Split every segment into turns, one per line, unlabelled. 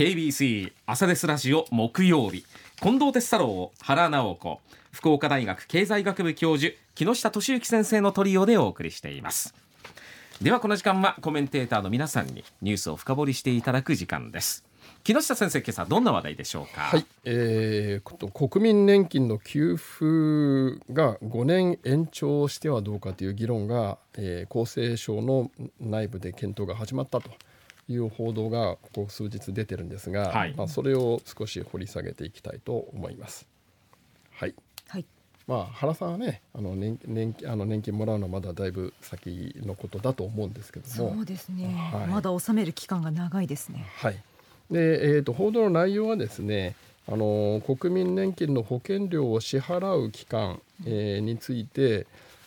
KBC 朝ですラジオ木曜日。近藤哲太郎原直子福岡大学経済学部教授木下俊之先生のトリオでお送りしています。ではこの時間はコメンテーターの皆さんにニュースを深掘りしていただく時間です。木下先生今朝どんな話題でしょうか？
はい、えー、国民年金の給付が5年延長してはどうかという議論が、えー、厚生省の内部で検討が始まったと。いう報道がここ数日出てるんですが、はい、まあ、それを少し掘り下げていきたいと思います。はい、はい。まあ、原さんはねあの年年あの年金もらうのはまだだいぶ先のことだと思うんですけど
も。そうですね、はい、まだ納める期間が長いですね。
はい。で、えーと、報道の内容はですねあの国民年金の保険料を支払う期間、えー、について、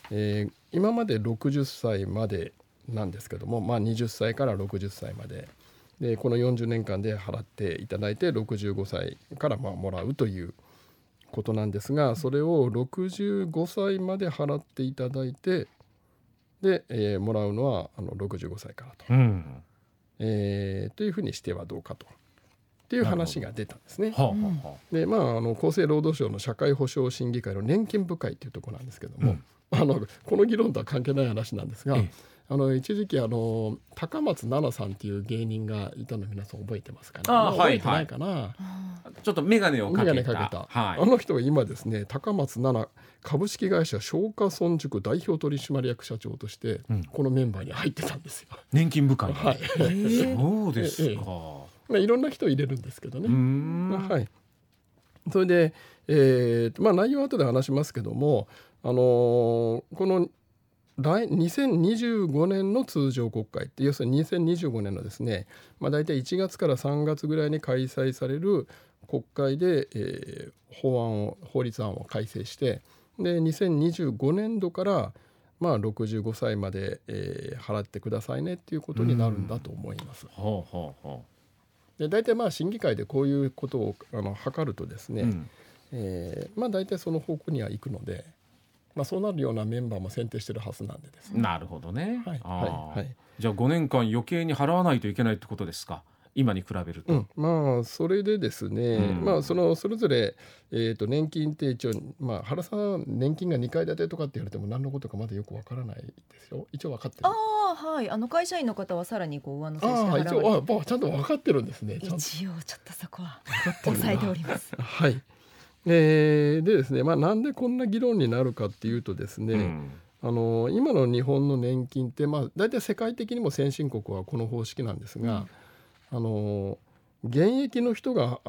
えー、今まで60歳までなんですけども、まあ、20歳から60歳まで。でこの40年間で払っていただいて65歳からまあもらうということなんですがそれを65歳まで払っていただいてで、えー、もらうのはあの65歳からと。うん。えー、というふうにしてはどうかと。っていう話が出たんですね。はあはあ、でまああの厚生労働省の社会保障審議会の年金部会っていうところなんですけども、うん、あのこの議論とは関係ない話なんですが、あの一時期あの高松菜奈さんっていう芸人がいたの皆さん覚えてますかね？あ覚えてないかな？はいはい、
ちょっと眼鏡をかけた。
かけた。はい、あの人は今ですね高松菜奈株式会社消化村塾代表取締役社長として、うん、このメンバーに入ってたんですよ。
年金部会。
はい。
そうですか。
まあいろんな人入れるんですけどね。はい。それで、えー、まあ内容は後で話しますけども、あのー、この来2025年の通常国会って要するに2025年のですね、まあ、大体1月から3月ぐらいに開催される国会で、えー、法案を法律案を改正してで2025年度からまあ65歳まで、えー、払ってくださいねっていうことになるんだと思います。ほうほうほうで大体まあ審議会でこういうことをあの図るとですね、うん、えー、まあ大体その方向には行くので。まあ、そうなるようなメンバーも選定してるはずなんでです
ね。なるほどね。はい、はい、はい。じゃあ5年間余計に払わないといけないってことですか？今に比べると、
うん、まあそれでですね、うん、まあそのそれぞれ、えーと、年金手帳まあ原さん年金が2階建てとかって言われても何のことかまだよくわからないですよ。一応分かってる。
ああはい。あの会社員の方はさらにこう上乗せして。
あ一応あちゃんと分かってるんですね
一応ちょっとそこは抑えております。
はいえー、でですね、まあ、なんでこんな議論になるかっていうとですね、うん、あの今の日本の年金って、まあ、大体世界的にも先進国はこの方式なんですが、うん、あの現役の人が、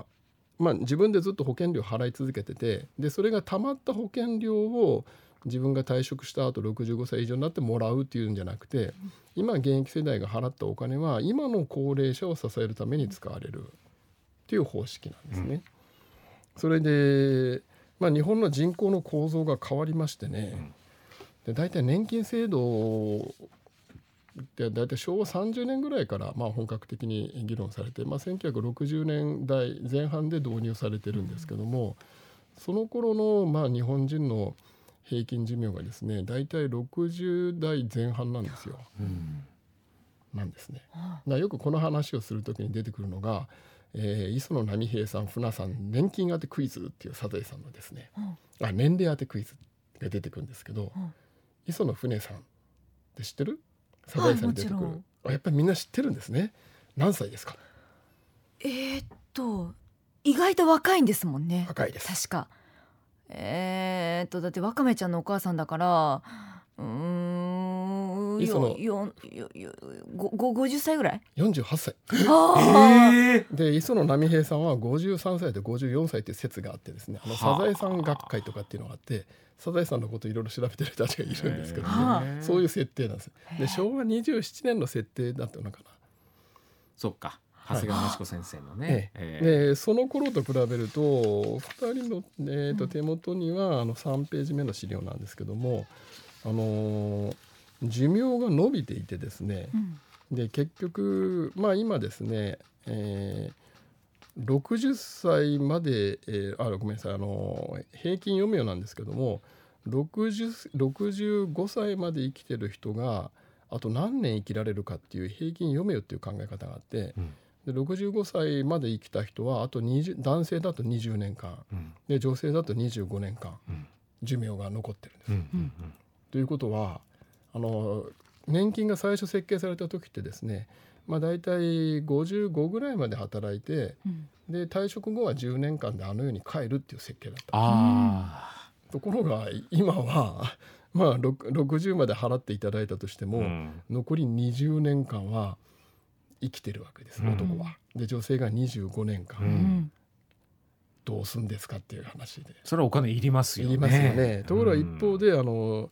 まあ、自分でずっと保険料払い続けててでそれがたまった保険料を自分が退職した後65歳以上になってもらうっていうんじゃなくて今現役世代が払ったお金は今の高齢者を支えるために使われるっていう方式なんですね。うんそれで、まあ、日本の人口の構造が変わりましてね、で大体年金制度で大体昭和30年ぐらいからまあ本格的に議論されて、まあ、1960年代前半で導入されてるんですけどもその頃のまの日本人の平均寿命がですね大体60代前半なんですよ。うん、なんですね。よくこの話をする時に出てくるのがえー、磯野波平さん船さん年金当てクイズっていうサザエさんのですね、うん、あ年齢当てクイズが出てくるんですけど、うん、磯野船さんって知ってる？サザエさんに出てくる、あやっぱりみんな知ってるんですね。何歳ですか？
えー、っと意外と若いんですもんね。
若いです。
確か。えー、っとだってわかめちゃんのお母さんだからうんその50歳ぐらい
？48歳。えー、で磯野波平さんは53歳で54歳っていう説があってですねあのサザエさん学会とかっていうのがあってサザエさんのこといろいろ調べてる人たちがいるんですけどね。そういう設定なんです。で昭和27年の設定だったのかな。
そっか。長谷川益子先生のね、
ええ。でその頃と比べると2人の、えー、と手元にはあの3ページ目の資料なんですけども、あのー寿命が伸びていてですね、うん、で結局まあ今ですね、えー、60歳まで、えー、あごめんなさいあの平均余命なんですけども65歳まで生きてる人があと何年生きられるかっていう平均余命っていう考え方があって、うん、で65歳まで生きた人はあと20男性だと20年間、うん、で女性だと25年間、寿命が残ってるんです。ということはあの年金が最初設計された時ってですね、まあ、大体55ぐらいまで働いて、うん、で退職後は10年間であのように帰るっていう設計だった。ところが今はまあ60まで払っていただいたとしても、うん、残り20年間は生きてるわけです、男は。で女性が25年間、どうすんですかっていう話で。
それはお金いりますよ
ね。いりますよね。ところが一方で、あの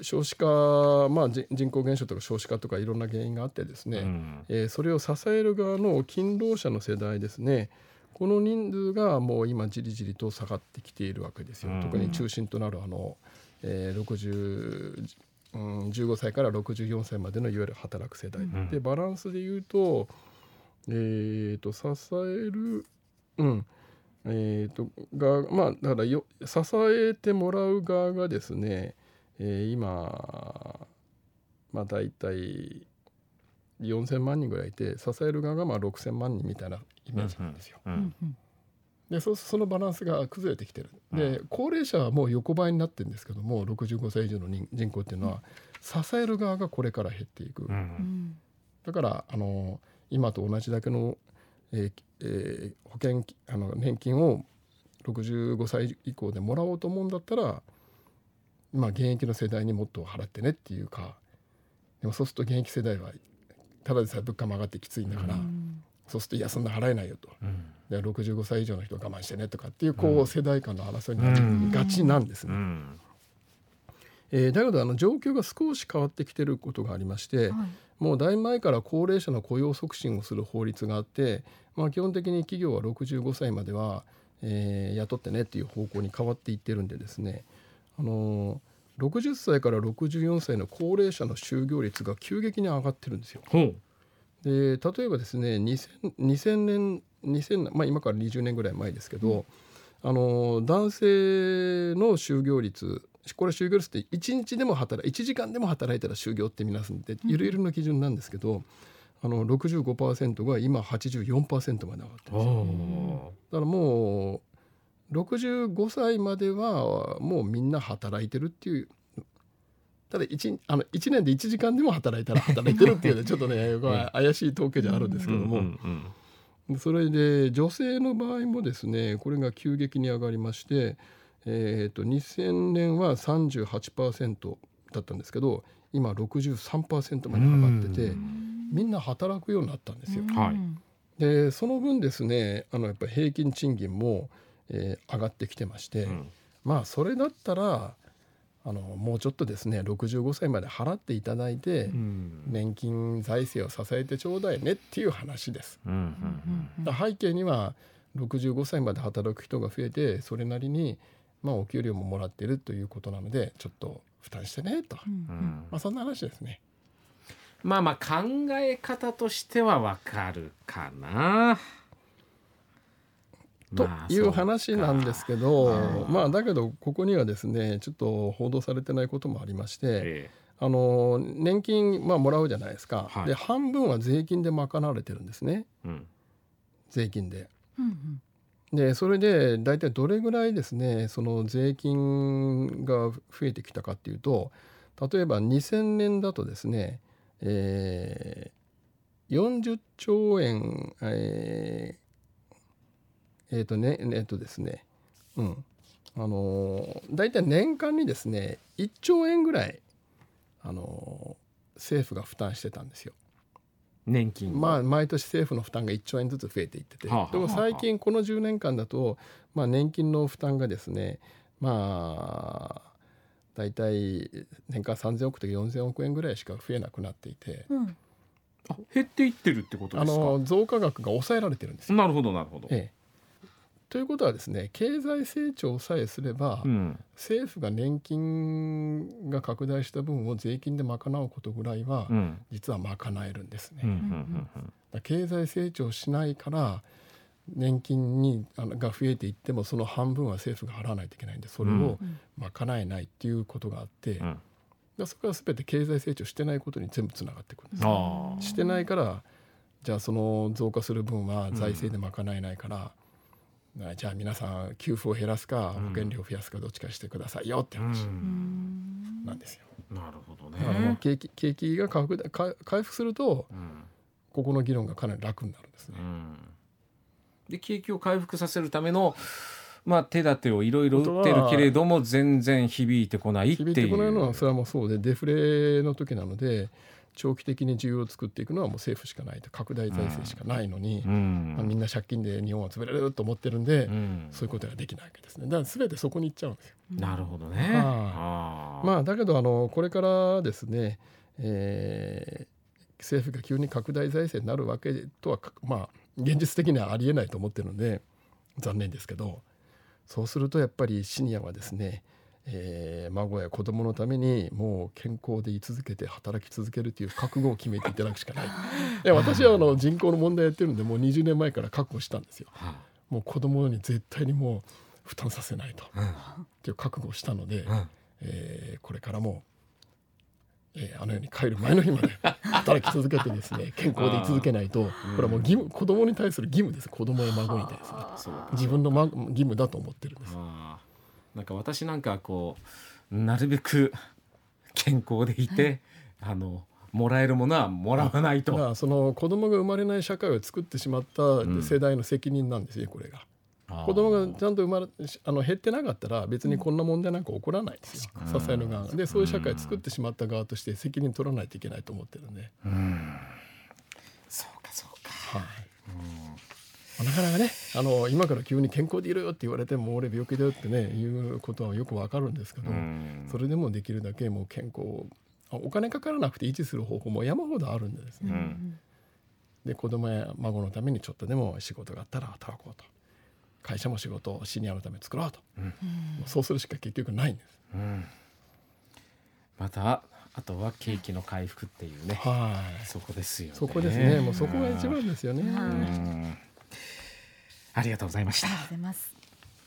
少子化、まあ、人口減少とか少子化とかいろんな原因があってですね、うん、えー、それを支える側の勤労者の世代ですねこの人数がもう今じりじりと下がってきているわけですよ、うん、特に中心となるあの、えー、60うん、15歳から64歳までのいわゆる働く世代、うん、でバランスでいうと,、えーと、支える、うん。えーと、がまあだからよ支えてもらう側がですね、えー、今まあ大体4,000万人ぐらいいて支える側がまあ6,000万人みたいなイメージなんですよ。うんうん、でそそのバランスが崩れてきてる。で高齢者はもう横ばいになってるんですけども65歳以上の人口っていうのは支える側がこれから減っていく。うん、だからあの今と同じだけの、えーえー、保険あの年金を65歳以降でもらおうと思うんだったらまあ、現役の世代にもっと払ってねっていうかでもそうすると現役世代はただでさえ物価も上がってきついんだから、うん、そうするといやそんな払えないよと、うん、で65歳以上の人は我慢してねとかっていうこう世代間の争いになりがちなんですね。うん。えー、だけどあの状況が少し変わってきてることがありまして、はい、もうだいぶ前から高齢者の雇用促進をする法律があって、まあ、基本的に企業は65歳までは、えー、雇ってねっていう方向に変わっていってるんでですねあの60歳から64歳の高齢者の就業率が急激に上がってるんですよ。で例えばですね 2000, 2000年2000、まあ、今から20年ぐらい前ですけど、うん、あの男性の就業率これ就業率って1日でも働い1時間でも働いたら就業ってみなすんでいろいろな基準なんですけど、あの65%が今84%まで上がってるんですよ。だからもう65歳まではもうみんな働いてるっていう。ただ 1, あの1年で1時間でも働いたら働いてるっていうのは ちょっとね怪しい統計じゃあるんですけども。それで女性の場合もですねこれが急激に上がりまして、えー、と2000年は38%だったんですけど今63%まで上がっててみんな働くようになったんですよ。でその分ですねあのやっぱ平均賃金もえー、上がってきてまして、うん、まあそれだったらあのもうちょっとですね65歳まで払っていただいて、うん、年金財政を支えてちょうだいねっていう話です。背景には65歳まで働く人が増えてそれなりに、まあ、お給料ももらってるということなのでちょっと負担してねと、うん、まあ、そんな話ですね。
まあまあ考え方としてはわかるかな。
という話なんですけど、まあだけどここにはですねちょっと報道されてないこともありまして、えー、あの年金、まあ、もらうじゃないですか、はい、で半分は税金で賄われてるんですね、うん、税金で。うんうん、でそれで大体どれぐらいですねその税金が増えてきたかっていうと例えば2000年だとですね、えー、40兆円、えーえっ、ー、とねえっ、ー、とですねうん。あの大体年間にですね1兆円ぐらいあの政府が負担してたんですよ。
年金
まあ毎年政府の負担が1兆円ずつ増えていってて、はあはあ、でも最近この10年間だと、まあ、年金の負担がですねまあ大体年間3,000億とか4,000億円ぐらいしか増えなくなっていて、うん、
減っていってるってことですか？あの
増加額が抑えられてるんです
なるほどなるほど、ええ、
ということはですね経済成長さえすれば、うん、政府が年金が拡大した分を税金で賄うことぐらいは、うん、実は賄えるんですね。経済成長しないから年金にあのが増えていってもその半分は政府が払わないといけないんでそれを賄えないっていうことがあって、うん、そこは全て経済成長してないことに全部つながっていくんです。してないからじゃあその増加する分は財政で賄えないから、うん、じゃあ皆さん給付を減らすか保険料を増やすかどっちかしてくださいよって話なんですよ。
なるほどね。
景気景気が回復回復すると、ここの議論がかなり楽になるんですね。
で景気を回復させるためのまあ、手立てをいろいろ打ってるけれども全然響いてこないっていう。響いてこない
のはそれはもうそうでデフレの時なので長期的に需要を作っていくのはもう政府しかないと拡大財政しかないのに、うん、まあ、みんな借金で日本は潰れると思ってるんで、うん、そういうことができないわけですね。だから全てそこに行っちゃうんですよ。
なるほどね、
はあ、まあだけどあのこれからですね、えー、政府が急に拡大財政になるわけとはまあ現実的にはありえないと思ってるので残念ですけどそうするとやっぱりシニアはですねえー、孫や子供のためにもう健康で居続けて働き続けるという覚悟を決めていただくしかない。いや私はあの人口の問題やってるんでもう20年前から覚悟したんですよ。もう子供に絶対にもう負担させないと、うん、っていう覚悟をしたので、うん、えー、これからも、えー、あのように帰る前の日まで 働き続けてですね健康で居続けないとこれはもう義務子供に対する義務です。子供や孫に対する。自分の、ま、義務だと思ってるんです。
なんか私なんかこうなるべく健康でいて、はい、あのもらえるものはもらわないと。
その子供が生まれない社会を作ってしまった世代の責任なんですよ、これが。子供がちゃんと生まれあの減ってなかったら別にこんな問題なんか起こらないですよ、うん、支える側。でそういう社会作ってしまった側として責任取らないといけないと思ってるんで、うん、
そうかそうか、はい、
なかなかねあの今から急に健康でいるよって言われても俺病気だよってねいうことはよくわかるんですけど、それでもできるだけもう健康お金かからなくて維持する方法も山ほどあるんでですね、うん、で子供や孫のためにちょっとでも仕事があったら働こうと。会社も仕事をシニアのために作ろうと、うん、そうするしか結局ないんです。うん、
またあとは景気の回復っていうね、はい、そこですよね。
そこですね。もうそこが一番ですよね。
ありがとうございました。